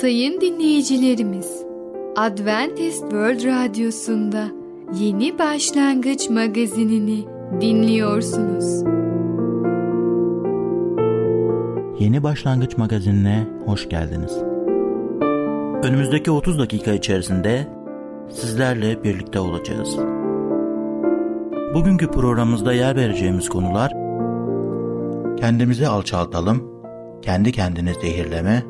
Sayın dinleyicilerimiz, Adventist World Radyosu'nda Yeni Başlangıç magazinini dinliyorsunuz. Yeni Başlangıç magazinine hoş geldiniz. Önümüzdeki 30 dakika içerisinde sizlerle birlikte olacağız. Bugünkü programımızda yer vereceğimiz konular Kendimizi alçaltalım, kendi kendini zehirleme,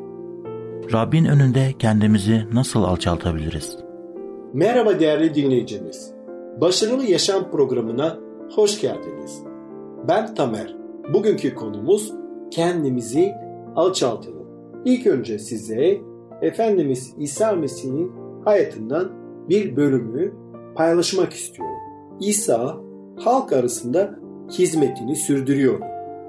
Rabbin önünde kendimizi nasıl alçaltabiliriz? Merhaba değerli dinleyicimiz. Başarılı Yaşam programına hoş geldiniz. Ben Tamer. Bugünkü konumuz kendimizi alçaltalım. İlk önce size Efendimiz İsa Mesih'in hayatından bir bölümü paylaşmak istiyorum. İsa halk arasında hizmetini sürdürüyor.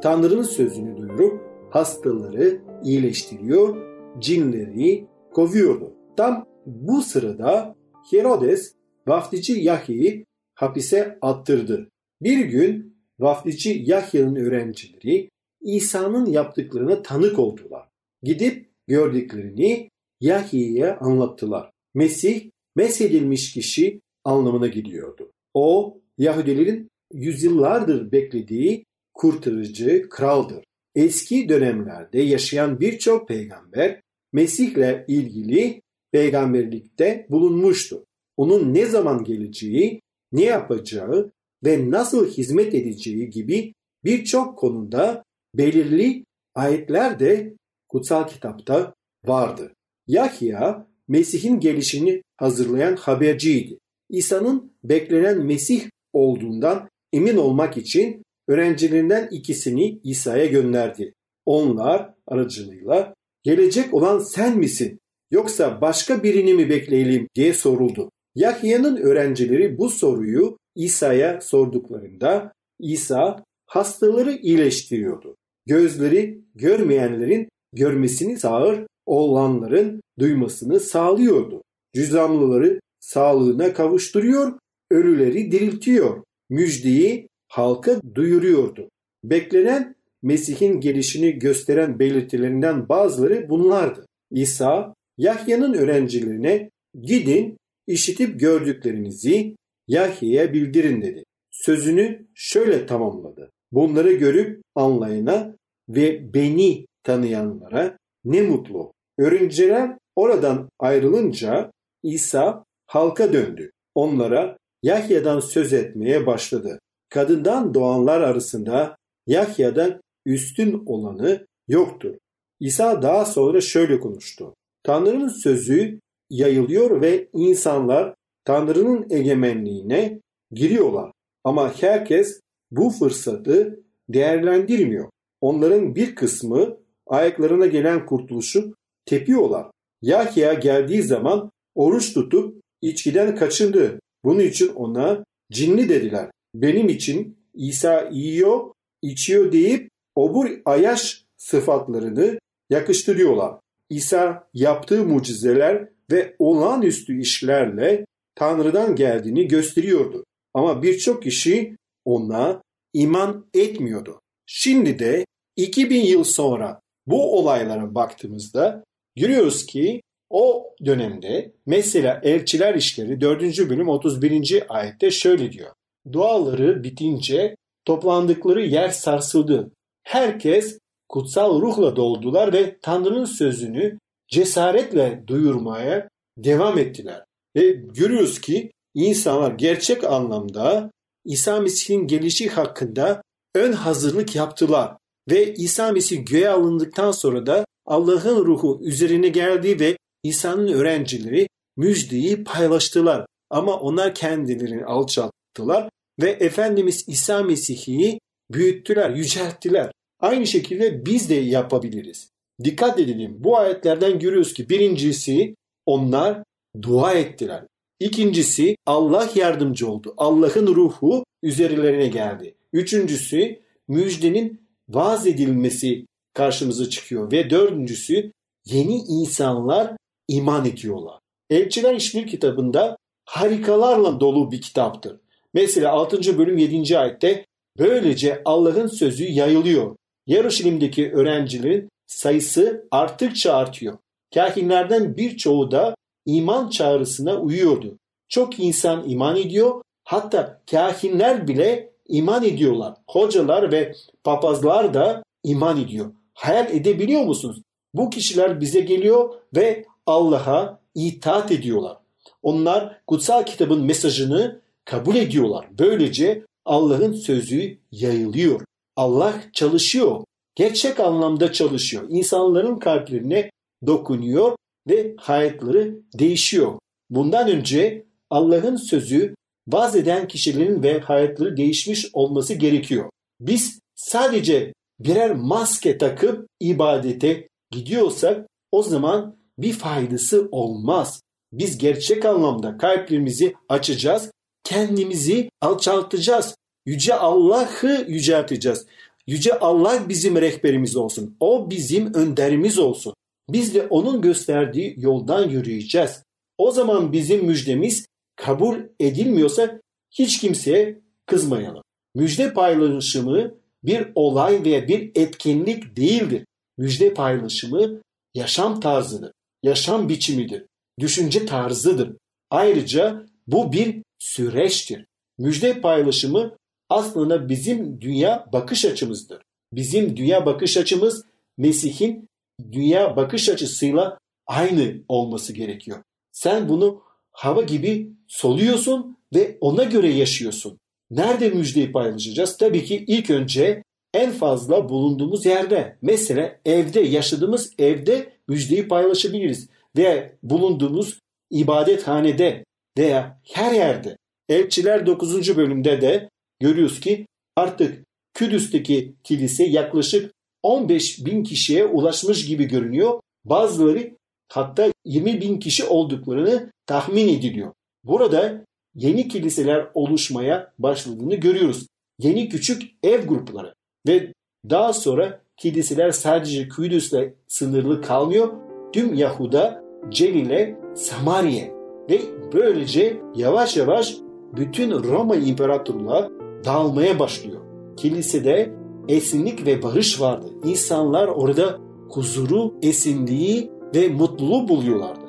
Tanrı'nın sözünü duyurup hastaları iyileştiriyor, cinleri kovuyordu. Tam bu sırada Herodes vaftici Yahya'yı hapise attırdı. Bir gün vaftici Yahya'nın öğrencileri İsa'nın yaptıklarına tanık oldular. Gidip gördüklerini Yahya'ya anlattılar. Mesih, mesedilmiş kişi anlamına gidiyordu. O, Yahudilerin yüzyıllardır beklediği kurtarıcı kraldır. Eski dönemlerde yaşayan birçok peygamber Mesih'le ilgili peygamberlikte bulunmuştu. Onun ne zaman geleceği, ne yapacağı ve nasıl hizmet edeceği gibi birçok konuda belirli ayetler de kutsal kitapta vardı. Yahya Mesih'in gelişini hazırlayan haberciydi. İsa'nın beklenen Mesih olduğundan emin olmak için öğrencilerinden ikisini İsa'ya gönderdi. Onlar aracılığıyla gelecek olan sen misin yoksa başka birini mi bekleyelim diye soruldu. Yahya'nın öğrencileri bu soruyu İsa'ya sorduklarında İsa hastaları iyileştiriyordu. Gözleri görmeyenlerin görmesini sağır, olanların duymasını sağlıyordu. Cüzamlıları sağlığına kavuşturuyor, ölüleri diriltiyor. Müjdeyi halka duyuruyordu. Beklenen Mesih'in gelişini gösteren belirtilerinden bazıları bunlardı. İsa, Yahya'nın öğrencilerine gidin işitip gördüklerinizi Yahya'ya bildirin dedi. Sözünü şöyle tamamladı. Bunları görüp anlayana ve beni tanıyanlara ne mutlu. Öğrenciler oradan ayrılınca İsa halka döndü. Onlara Yahya'dan söz etmeye başladı. Kadından doğanlar arasında Yahya'dan üstün olanı yoktur. İsa daha sonra şöyle konuştu. Tanrı'nın sözü yayılıyor ve insanlar Tanrı'nın egemenliğine giriyorlar. Ama herkes bu fırsatı değerlendirmiyor. Onların bir kısmı ayaklarına gelen kurtuluşu tepiyorlar. Yahya geldiği zaman oruç tutup içkiden kaçındı. Bunun için ona cinli dediler. Benim için İsa yiyor, içiyor deyip obur ayaş sıfatlarını yakıştırıyorlar. İsa yaptığı mucizeler ve olağanüstü işlerle Tanrı'dan geldiğini gösteriyordu. Ama birçok kişi ona iman etmiyordu. Şimdi de 2000 yıl sonra bu olaylara baktığımızda görüyoruz ki o dönemde mesela Elçiler İşleri 4. bölüm 31. ayette şöyle diyor. Duaları bitince toplandıkları yer sarsıldı. Herkes kutsal ruhla doldular ve Tanrı'nın sözünü cesaretle duyurmaya devam ettiler. Ve görüyoruz ki insanlar gerçek anlamda İsa Mesih'in gelişi hakkında ön hazırlık yaptılar. Ve İsa Mesih göğe alındıktan sonra da Allah'ın ruhu üzerine geldi ve İsa'nın öğrencileri müjdeyi paylaştılar. Ama onlar kendilerini alçalttılar ve Efendimiz İsa Mesih'i büyüttüler, yücelttiler. Aynı şekilde biz de yapabiliriz. Dikkat edelim. Bu ayetlerden görüyoruz ki birincisi onlar dua ettiler. İkincisi Allah yardımcı oldu. Allah'ın ruhu üzerlerine geldi. Üçüncüsü müjdenin vaaz edilmesi karşımıza çıkıyor. Ve dördüncüsü yeni insanlar iman ediyorlar. Elçiler İşbir kitabında harikalarla dolu bir kitaptır. Mesela 6. bölüm 7. ayette böylece Allah'ın sözü yayılıyor. Yarışilim'deki öğrencilerin sayısı arttıkça artıyor. Kahinlerden birçoğu da iman çağrısına uyuyordu. Çok insan iman ediyor. Hatta kahinler bile iman ediyorlar. Hocalar ve papazlar da iman ediyor. Hayal edebiliyor musunuz? Bu kişiler bize geliyor ve Allah'a itaat ediyorlar. Onlar kutsal kitabın mesajını kabul ediyorlar. Böylece Allah'ın sözü yayılıyor. Allah çalışıyor. Gerçek anlamda çalışıyor. İnsanların kalplerine dokunuyor ve hayatları değişiyor. Bundan önce Allah'ın sözü vaz eden kişilerin ve hayatları değişmiş olması gerekiyor. Biz sadece birer maske takıp ibadete gidiyorsak o zaman bir faydası olmaz. Biz gerçek anlamda kalplerimizi açacağız, kendimizi alçaltacağız. Yüce Allah'ı yücelteceğiz. Yüce Allah bizim rehberimiz olsun. O bizim önderimiz olsun. Biz de onun gösterdiği yoldan yürüyeceğiz. O zaman bizim müjdemiz kabul edilmiyorsa hiç kimseye kızmayalım. Müjde paylaşımı bir olay veya bir etkinlik değildir. Müjde paylaşımı yaşam tarzıdır, yaşam biçimidir, düşünce tarzıdır. Ayrıca bu bir süreçtir. Müjde paylaşımı aslında bizim dünya bakış açımızdır. Bizim dünya bakış açımız Mesih'in dünya bakış açısıyla aynı olması gerekiyor. Sen bunu hava gibi soluyorsun ve ona göre yaşıyorsun. Nerede müjdeyi paylaşacağız? Tabii ki ilk önce en fazla bulunduğumuz yerde. Mesela evde, yaşadığımız evde müjdeyi paylaşabiliriz. Veya bulunduğumuz ibadethanede veya her yerde. Elçiler 9. bölümde de görüyoruz ki artık Kudüs'teki kilise yaklaşık 15 bin kişiye ulaşmış gibi görünüyor. Bazıları hatta 20 bin kişi olduklarını tahmin ediliyor. Burada yeni kiliseler oluşmaya başladığını görüyoruz. Yeni küçük ev grupları ve daha sonra kiliseler sadece Kudüs'le sınırlı kalmıyor. Tüm Yahuda, Celil'e, Samariye ve böylece yavaş yavaş bütün Roma İmparatorluğu'na dağılmaya başlıyor. Kilisede esinlik ve barış vardı. İnsanlar orada huzuru, esinliği ve mutluluğu buluyorlardı.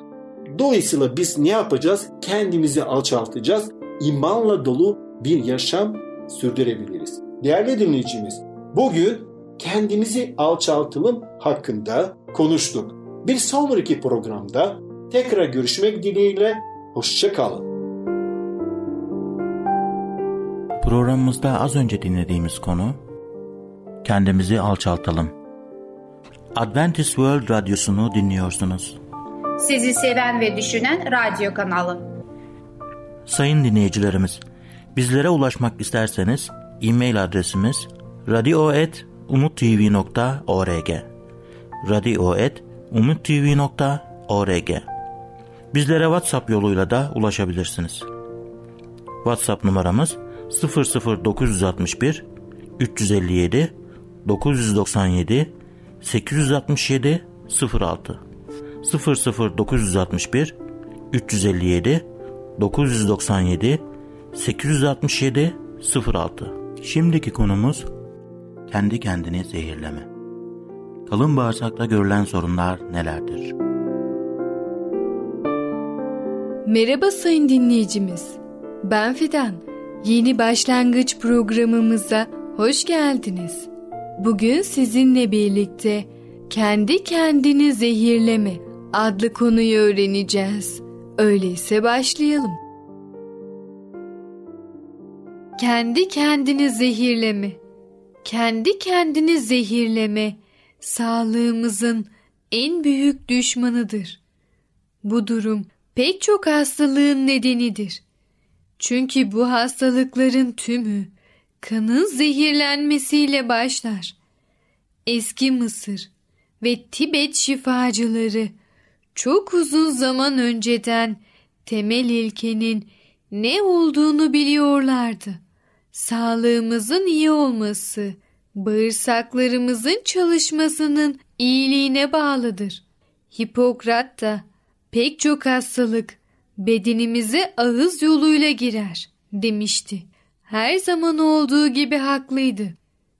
Dolayısıyla biz ne yapacağız? Kendimizi alçaltacağız. İmanla dolu bir yaşam sürdürebiliriz. Değerli dinleyicimiz, bugün kendimizi alçaltılım hakkında konuştuk. Bir sonraki programda tekrar görüşmek dileğiyle hoşçakalın. Programımızda az önce dinlediğimiz konu kendimizi alçaltalım. Adventist World Radyosunu dinliyorsunuz. Sizi seven ve düşünen radyo kanalı. Sayın dinleyicilerimiz, bizlere ulaşmak isterseniz e-mail adresimiz radio.umutv.org radio.umutv.org Bizlere WhatsApp yoluyla da ulaşabilirsiniz. WhatsApp numaramız 00961 357 997 867 06 00961 357 997 867 06 Şimdiki konumuz kendi kendini zehirleme. Kalın bağırsakta görülen sorunlar nelerdir? Merhaba sayın dinleyicimiz. Ben Fidan. Yeni başlangıç programımıza hoş geldiniz. Bugün sizinle birlikte kendi kendini zehirleme adlı konuyu öğreneceğiz. Öyleyse başlayalım. Kendi kendini zehirleme. Kendi kendini zehirleme sağlığımızın en büyük düşmanıdır. Bu durum pek çok hastalığın nedenidir. Çünkü bu hastalıkların tümü kanın zehirlenmesiyle başlar. Eski Mısır ve Tibet şifacıları çok uzun zaman önceden temel ilkenin ne olduğunu biliyorlardı. Sağlığımızın iyi olması, bağırsaklarımızın çalışmasının iyiliğine bağlıdır. Hipokrat da pek çok hastalık bedenimize ağız yoluyla girer demişti. Her zaman olduğu gibi haklıydı.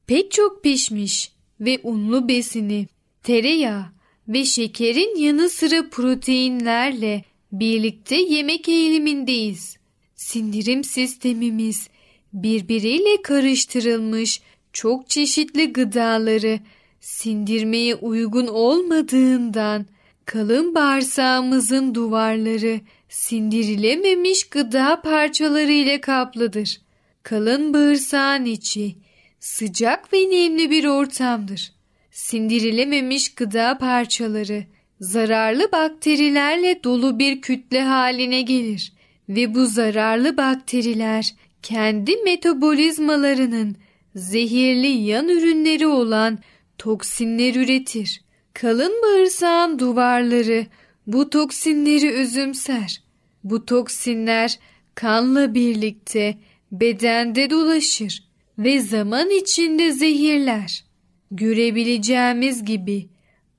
Pek çok pişmiş ve unlu besini, tereyağı ve şekerin yanı sıra proteinlerle birlikte yemek eğilimindeyiz. Sindirim sistemimiz birbiriyle karıştırılmış çok çeşitli gıdaları sindirmeye uygun olmadığından kalın bağırsağımızın duvarları sindirilememiş gıda parçaları ile kaplıdır. Kalın bağırsağın içi sıcak ve nemli bir ortamdır. Sindirilememiş gıda parçaları zararlı bakterilerle dolu bir kütle haline gelir ve bu zararlı bakteriler kendi metabolizmalarının zehirli yan ürünleri olan toksinler üretir. Kalın bağırsağın duvarları bu toksinleri özümser. Bu toksinler kanla birlikte bedende dolaşır ve zaman içinde zehirler. Görebileceğimiz gibi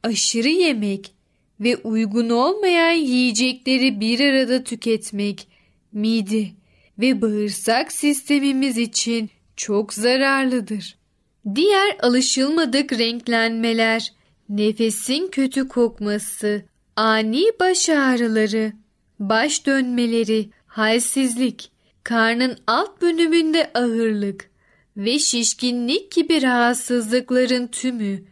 aşırı yemek ve uygun olmayan yiyecekleri bir arada tüketmek mide ve bağırsak sistemimiz için çok zararlıdır. Diğer alışılmadık renklenmeler, nefesin kötü kokması, ani baş ağrıları, baş dönmeleri, halsizlik, karnın alt bölümünde ağırlık ve şişkinlik gibi rahatsızlıkların tümü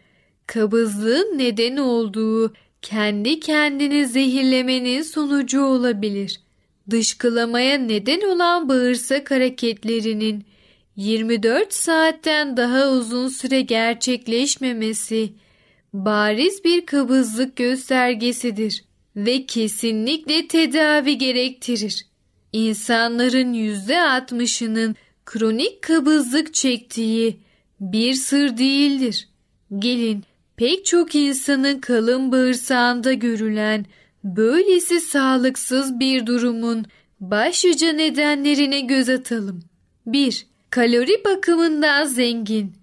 kabızlığın neden olduğu kendi kendini zehirlemenin sonucu olabilir. Dışkılamaya neden olan bağırsak hareketlerinin 24 saatten daha uzun süre gerçekleşmemesi bariz bir kabızlık göstergesidir ve kesinlikle tedavi gerektirir. İnsanların %60'ının kronik kabızlık çektiği bir sır değildir. Gelin pek çok insanın kalın bağırsağında görülen böylesi sağlıksız bir durumun başlıca nedenlerine göz atalım. 1. Kalori bakımından zengin,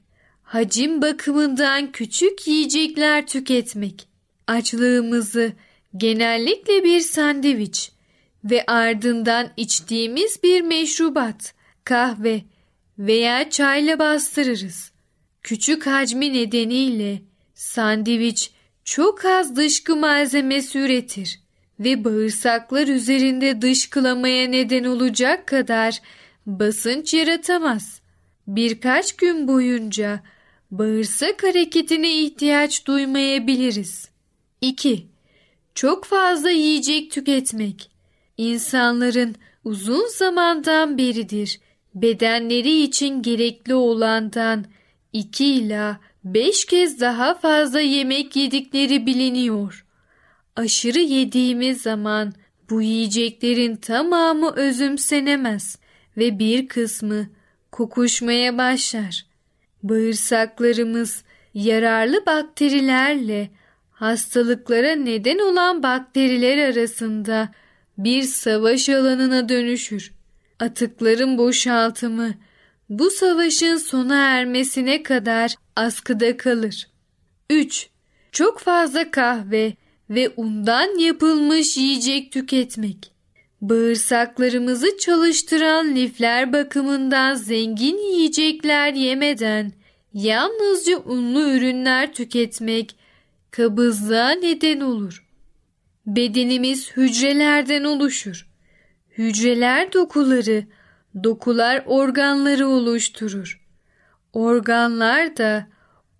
hacim bakımından küçük yiyecekler tüketmek. Açlığımızı genellikle bir sandviç ve ardından içtiğimiz bir meşrubat, kahve veya çayla bastırırız. Küçük hacmi nedeniyle sandviç çok az dışkı malzemesi üretir ve bağırsaklar üzerinde dışkılamaya neden olacak kadar basınç yaratamaz. Birkaç gün boyunca bağırsak hareketine ihtiyaç duymayabiliriz. 2. Çok fazla yiyecek tüketmek. İnsanların uzun zamandan beridir bedenleri için gerekli olandan 2 ila 5 kez daha fazla yemek yedikleri biliniyor. Aşırı yediğimiz zaman bu yiyeceklerin tamamı özümsenemez ve bir kısmı kokuşmaya başlar. Bağırsaklarımız yararlı bakterilerle hastalıklara neden olan bakteriler arasında bir savaş alanına dönüşür. Atıkların boşaltımı bu savaşın sona ermesine kadar askıda kalır. 3. Çok fazla kahve ve undan yapılmış yiyecek tüketmek. Bağırsaklarımızı çalıştıran lifler bakımından zengin yiyecekler yemeden yalnızca unlu ürünler tüketmek kabızlığa neden olur. Bedenimiz hücrelerden oluşur. Hücreler dokuları, dokular organları oluşturur. Organlar da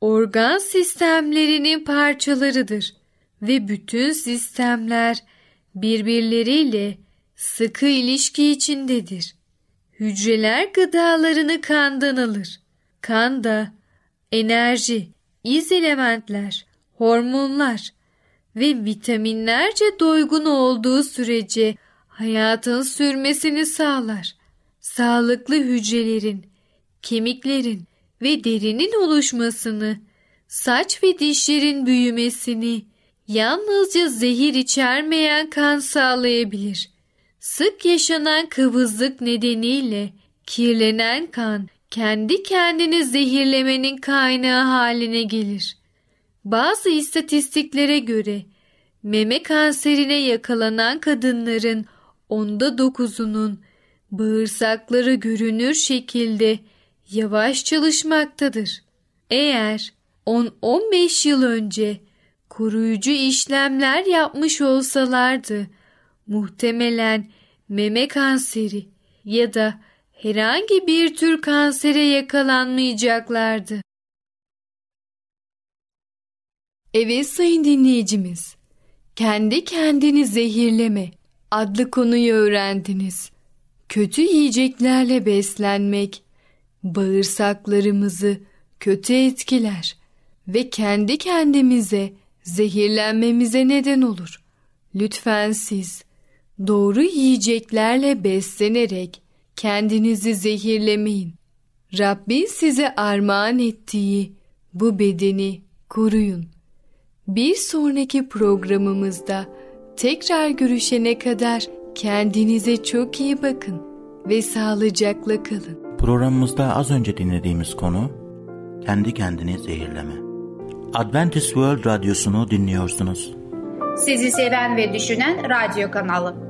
organ sistemlerinin parçalarıdır ve bütün sistemler birbirleriyle sıkı ilişki içindedir. Hücreler gıdalarını kandan alır. Kan da enerji, iz elementler, hormonlar ve vitaminlerce doygun olduğu sürece hayatın sürmesini sağlar. Sağlıklı hücrelerin, kemiklerin ve derinin oluşmasını, saç ve dişlerin büyümesini yalnızca zehir içermeyen kan sağlayabilir. Sık yaşanan kıvızlık nedeniyle kirlenen kan kendi kendini zehirlemenin kaynağı haline gelir. Bazı istatistiklere göre meme kanserine yakalanan kadınların onda dokuzunun bağırsakları görünür şekilde yavaş çalışmaktadır. Eğer 10-15 yıl önce koruyucu işlemler yapmış olsalardı muhtemelen meme kanseri ya da herhangi bir tür kansere yakalanmayacaklardı. Evet sayın dinleyicimiz, kendi kendini zehirleme adlı konuyu öğrendiniz. Kötü yiyeceklerle beslenmek bağırsaklarımızı kötü etkiler ve kendi kendimize zehirlenmemize neden olur. Lütfen siz doğru yiyeceklerle beslenerek kendinizi zehirlemeyin. Rabbin size armağan ettiği bu bedeni koruyun. Bir sonraki programımızda tekrar görüşene kadar kendinize çok iyi bakın ve sağlıcakla kalın. Programımızda az önce dinlediğimiz konu kendi kendini zehirleme. Adventist World Radyosu'nu dinliyorsunuz. Sizi seven ve düşünen radyo kanalı.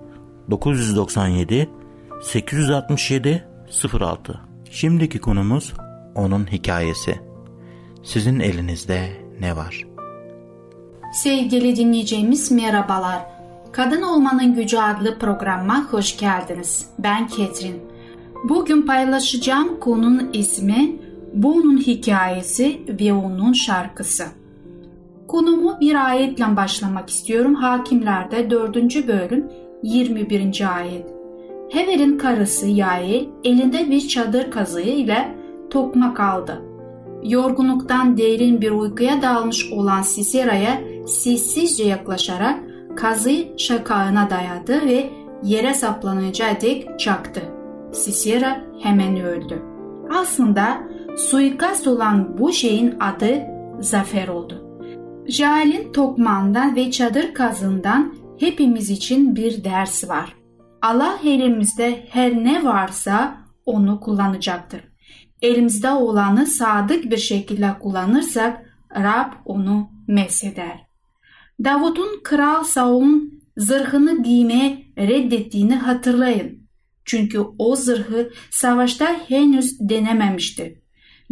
997 867 06 Şimdiki konumuz onun hikayesi. Sizin elinizde ne var? Sevgili dinleyeceğimiz merhabalar. Kadın Olmanın Gücü adlı programa hoş geldiniz. Ben Ketrin. Bugün paylaşacağım konunun ismi Bu hikayesi ve onun şarkısı. Konumu bir ayetle başlamak istiyorum. Hakimlerde 4. bölüm 21. ayet. Hever'in karısı Yael elinde bir çadır kazığı ile tokmak aldı. Yorgunluktan derin bir uykuya dalmış olan Sisera'ya sessizce yaklaşarak kazıyı şakağına dayadı ve yere saplanacağı dek çaktı. Sisera hemen öldü. Aslında suikast olan bu şeyin adı zafer oldu. Jail'in tokmağından ve çadır kazından hepimiz için bir ders var. Allah elimizde her ne varsa onu kullanacaktır. Elimizde olanı sadık bir şekilde kullanırsak Rab onu mesheder. Davut'un kral Saul'un zırhını giymeye reddettiğini hatırlayın. Çünkü o zırhı savaşta henüz denememişti.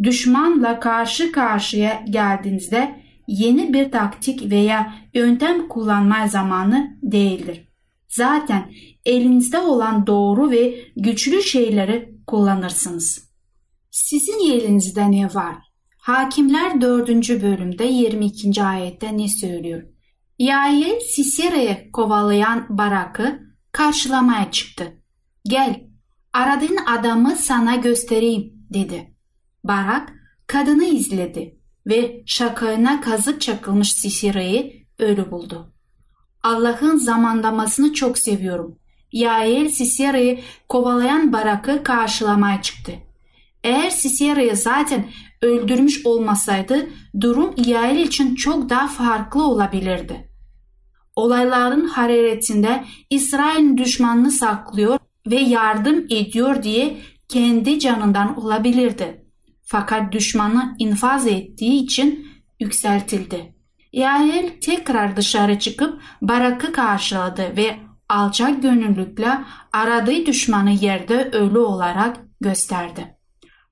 Düşmanla karşı karşıya geldiğinizde yeni bir taktik veya yöntem kullanma zamanı değildir. Zaten elinizde olan doğru ve güçlü şeyleri kullanırsınız. Sizin elinizde ne var? Hakimler 4. bölümde 22. ayette ne söylüyor? Yael Sisera'yı kovalayan Barak'ı karşılamaya çıktı. Gel, aradığın adamı sana göstereyim dedi. Barak kadını izledi ve şakağına kazık çakılmış Sisera'yı ölü buldu. Allah'ın zamanlamasını çok seviyorum. Yael Sisera'yı kovalayan Barak'ı karşılamaya çıktı. Eğer Sisera'yı zaten öldürmüş olmasaydı durum Yael için çok daha farklı olabilirdi. Olayların hararetinde İsrail'in düşmanını saklıyor ve yardım ediyor diye kendi canından olabilirdi. Fakat düşmanı infaz ettiği için yükseltildi. Yael tekrar dışarı çıkıp Barak'ı karşıladı ve alçak gönüllükle aradığı düşmanı yerde ölü olarak gösterdi.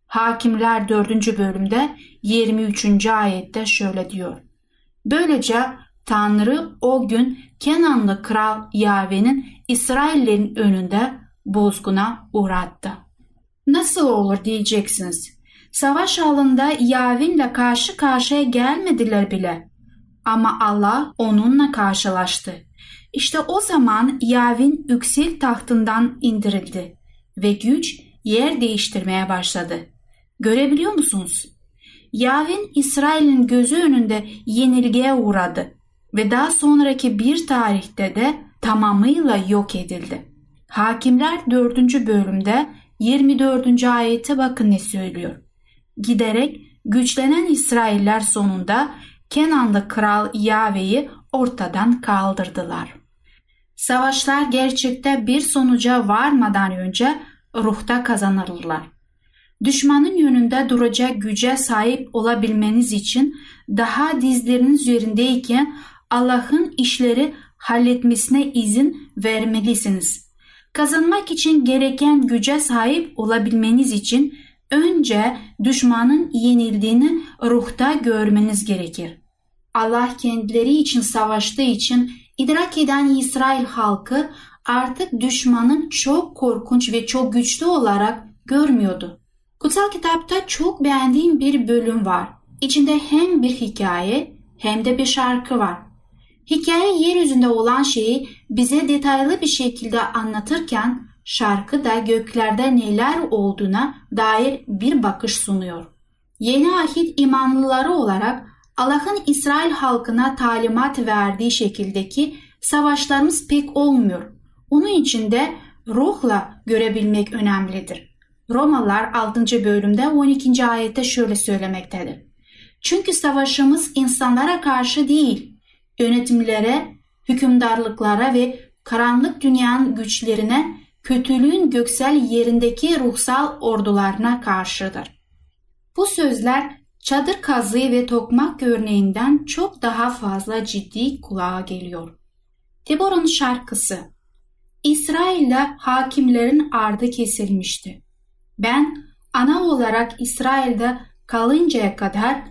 Hakimler 4. bölümde 23. ayette şöyle diyor. Böylece Tanrı o gün Kenanlı kral Yave'nin İsraillerin önünde bozguna uğrattı. Nasıl olur diyeceksiniz. Savaş alanında Yavin'le karşı karşıya gelmediler bile. Ama Allah onunla karşılaştı. İşte o zaman Yavin yüksek tahtından indirildi ve güç yer değiştirmeye başladı. Görebiliyor musunuz? Yavin İsrail'in gözü önünde yenilgiye uğradı ve daha sonraki bir tarihte de tamamıyla yok edildi. Hakimler 4. bölümde 24. ayete bakın ne söylüyor. Giderek güçlenen İsrailler sonunda Kenanlı kral Yave'yi ortadan kaldırdılar. Savaşlar gerçekte bir sonuca varmadan önce ruhta kazanırlar. Düşmanın yönünde duracak güce sahip olabilmeniz için daha dizleriniz üzerindeyken Allah'ın işleri halletmesine izin vermelisiniz. Kazanmak için gereken güce sahip olabilmeniz için önce düşmanın yenildiğini ruhta görmeniz gerekir. Allah kendileri için savaştığı için idrak eden İsrail halkı artık düşmanın çok korkunç ve çok güçlü olarak görmüyordu. Kutsal kitapta çok beğendiğim bir bölüm var. İçinde hem bir hikaye hem de bir şarkı var. Hikaye yeryüzünde olan şeyi bize detaylı bir şekilde anlatırken şarkı da göklerde neler olduğuna dair bir bakış sunuyor. Yeni ahit imanlıları olarak Allah'ın İsrail halkına talimat verdiği şekildeki savaşlarımız pek olmuyor. Onun için de ruhla görebilmek önemlidir. Romalılar 6. bölümde 12. ayette şöyle söylemektedir. Çünkü savaşımız insanlara karşı değil, yönetimlere, hükümdarlıklara ve karanlık dünyanın güçlerine, kötülüğün göksel yerindeki ruhsal ordularına karşıdır. Bu sözler çadır kazığı ve tokmak örneğinden çok daha fazla ciddi kulağa geliyor. Deborah'ın şarkısı İsrail'de hakimlerin ardı kesilmişti. Ben ana olarak İsrail'de kalıncaya kadar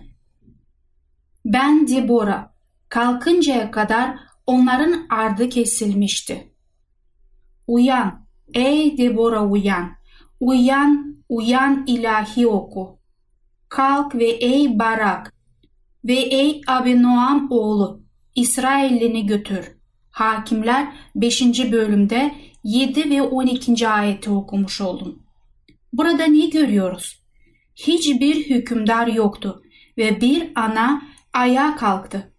ben Deborah kalkıncaya kadar onların ardı kesilmişti. Uyan ey Deborah uyan, uyan uyan ilahi oku. Kalk ve ey Barak ve ey Abinoam oğlu İsrail'ini götür. Hakimler 5. bölümde 7 ve 12. ayeti okumuş oldum. Burada ne görüyoruz? Hiçbir hükümdar yoktu ve bir ana ayağa kalktı.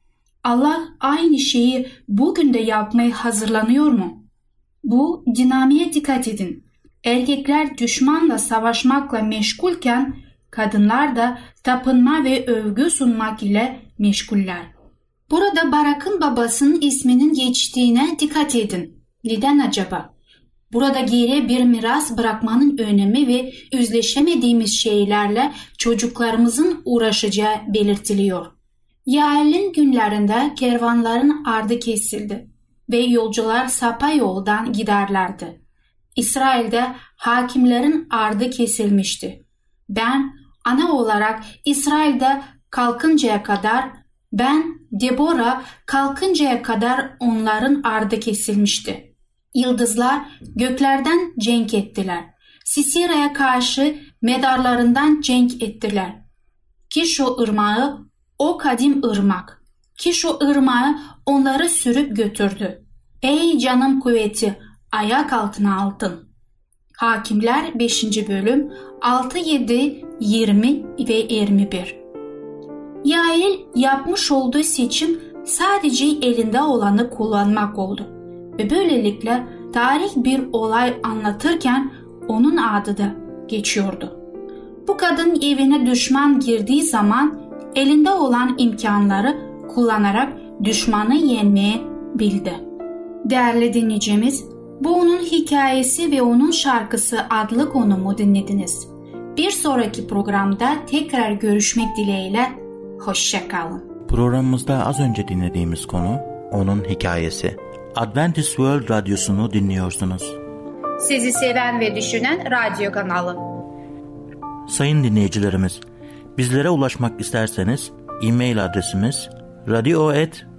Allah aynı şeyi bugün de yapmaya hazırlanıyor mu? Bu dinamiğe dikkat edin. Erkekler düşmanla savaşmakla meşgulken kadınlar da tapınma ve övgü sunmak ile meşguller. Burada Barak'ın babasının isminin geçtiğine dikkat edin. Neden acaba? Burada geriye bir miras bırakmanın önemi ve yüzleşemediğimiz şeylerle çocuklarımızın uğraşacağı belirtiliyor. Yael'in günlerinde kervanların ardı kesildi ve yolcular sapa yoldan giderlerdi. İsrail'de hakimlerin ardı kesilmişti. Ben ana olarak İsrail'de kalkıncaya kadar ben Debora kalkıncaya kadar onların ardı kesilmişti. Yıldızlar göklerden cenk ettiler. Sisira'ya karşı medarlarından cenk ettiler. Kişo ırmağı o kadim ırmak. Kişo ırmağı onları sürüp götürdü. Ey canım kuvveti ayak altına altın. Hakimler 5. bölüm 6, 7, 20 ve 21 Yael yapmış olduğu seçim sadece elinde olanı kullanmak oldu ve böylelikle tarih bir olay anlatırken onun adı da geçiyordu. Bu kadın evine düşman girdiği zaman elinde olan imkanları kullanarak düşmanı yenmeye bildi. Değerli dinleyicimiz, bu onun hikayesi ve onun şarkısı adlı konumu dinlediniz. Bir sonraki programda tekrar görüşmek dileğiyle, hoşçakalın. Programımızda az önce dinlediğimiz konu onun hikayesi Adventist World Radyosu'nu dinliyorsunuz. Sizi seven ve düşünen radyo kanalı. Sayın dinleyicilerimiz, bizlere ulaşmak isterseniz e-mail adresimiz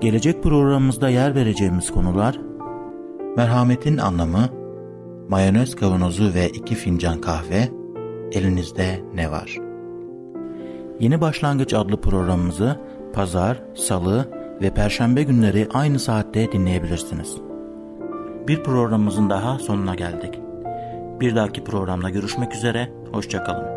Gelecek programımızda yer vereceğimiz konular Merhametin anlamı Mayonez kavanozu ve iki fincan kahve Elinizde ne var? Yeni Başlangıç adlı programımızı pazar, salı ve perşembe günleri aynı saatte dinleyebilirsiniz. Bir programımızın daha sonuna geldik. Bir dahaki programda görüşmek üzere, hoşçakalın.